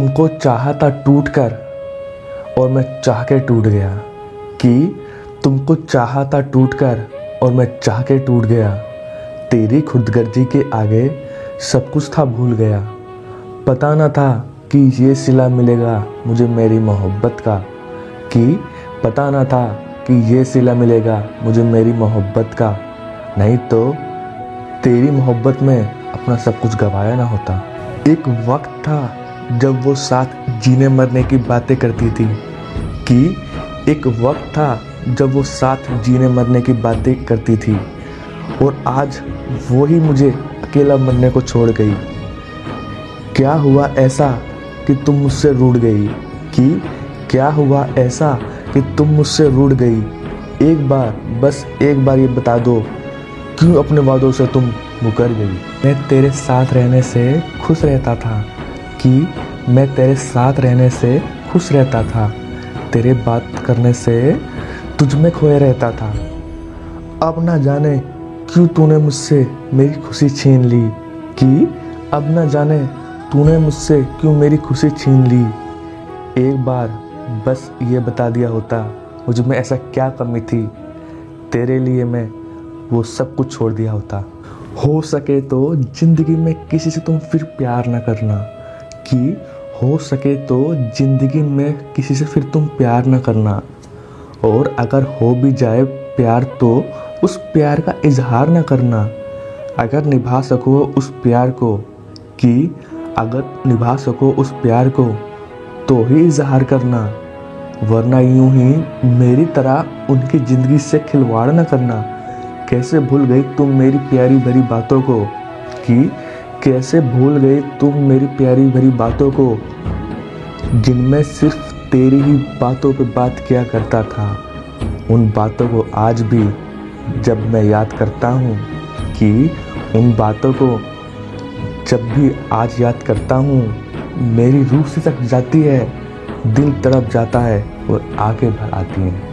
तुमको चाहा था टूट कर और मैं चाह के टूट गया, कि तुमको चाहा था टूट कर और मैं चाह के टूट गया। तेरी खुदगर्जी के आगे सब कुछ था भूल गया। पता ना था कि ये सिला मिलेगा मुझे मेरी मोहब्बत का, कि पता ना था कि ये सिला मिलेगा मुझे मेरी मोहब्बत का। नहीं तो तेरी मोहब्बत में अपना सब कुछ गवाया ना होता। एक वक्त था जब वो साथ जीने मरने की बातें करती थी कि एक वक्त था जब वो साथ जीने मरने की बातें करती थी और आज वो ही मुझे अकेला मरने को छोड़ गई। क्या हुआ ऐसा कि तुम मुझसे रूठ गई? कि क्या हुआ ऐसा कि तुम मुझसे रूठ गई? एक बार, बस एक बार ये बता दो, क्यों अपने वादों से तुम मुकर गई? मैं तेरे साथ रहने से खुश रहता था। कि मैं तेरे साथ रहने से खुश रहता था। तेरे बात करने से तुझ में खोए रहता था। अब ना जाने क्यों तूने मुझसे मेरी खुशी छीन ली? कि अब ना जाने तूने मुझसे क्यों मेरी खुशी छीन ली? एक बार बस ये बता दिया होता, मुझमें ऐसा क्या कमी थी? तेरे लिए मैं वो सब कुछ छोड़ दिया होता। हो सके तो ज़िंदगी में किसी से तुम फिर प्यार ना करना। कि हो सके तो ज़िंदगी में किसी से फिर तुम प्यार ना करना। और अगर हो भी जाए प्यार तो उस प्यार का इजहार ना करना। अगर निभा सको उस प्यार को कि अगर निभा सको उस प्यार को तो ही इजहार करना। वरना यूँ ही मेरी तरह उनकी ज़िंदगी से खिलवाड़ ना करना। कैसे भूल गई तुम मेरी प्यारी भरी बातों को कि कैसे भूल गई तुम मेरी प्यारी भरी बातों को, जिनमें सिर्फ़ तेरी ही बातों पे बात किया करता था? उन बातों को आज भी जब मैं याद करता हूँ कि उन बातों को जब भी आज याद करता हूँ, मेरी रूह से तक जाती है दिल तड़प जाता है और आगे भर आती हैं।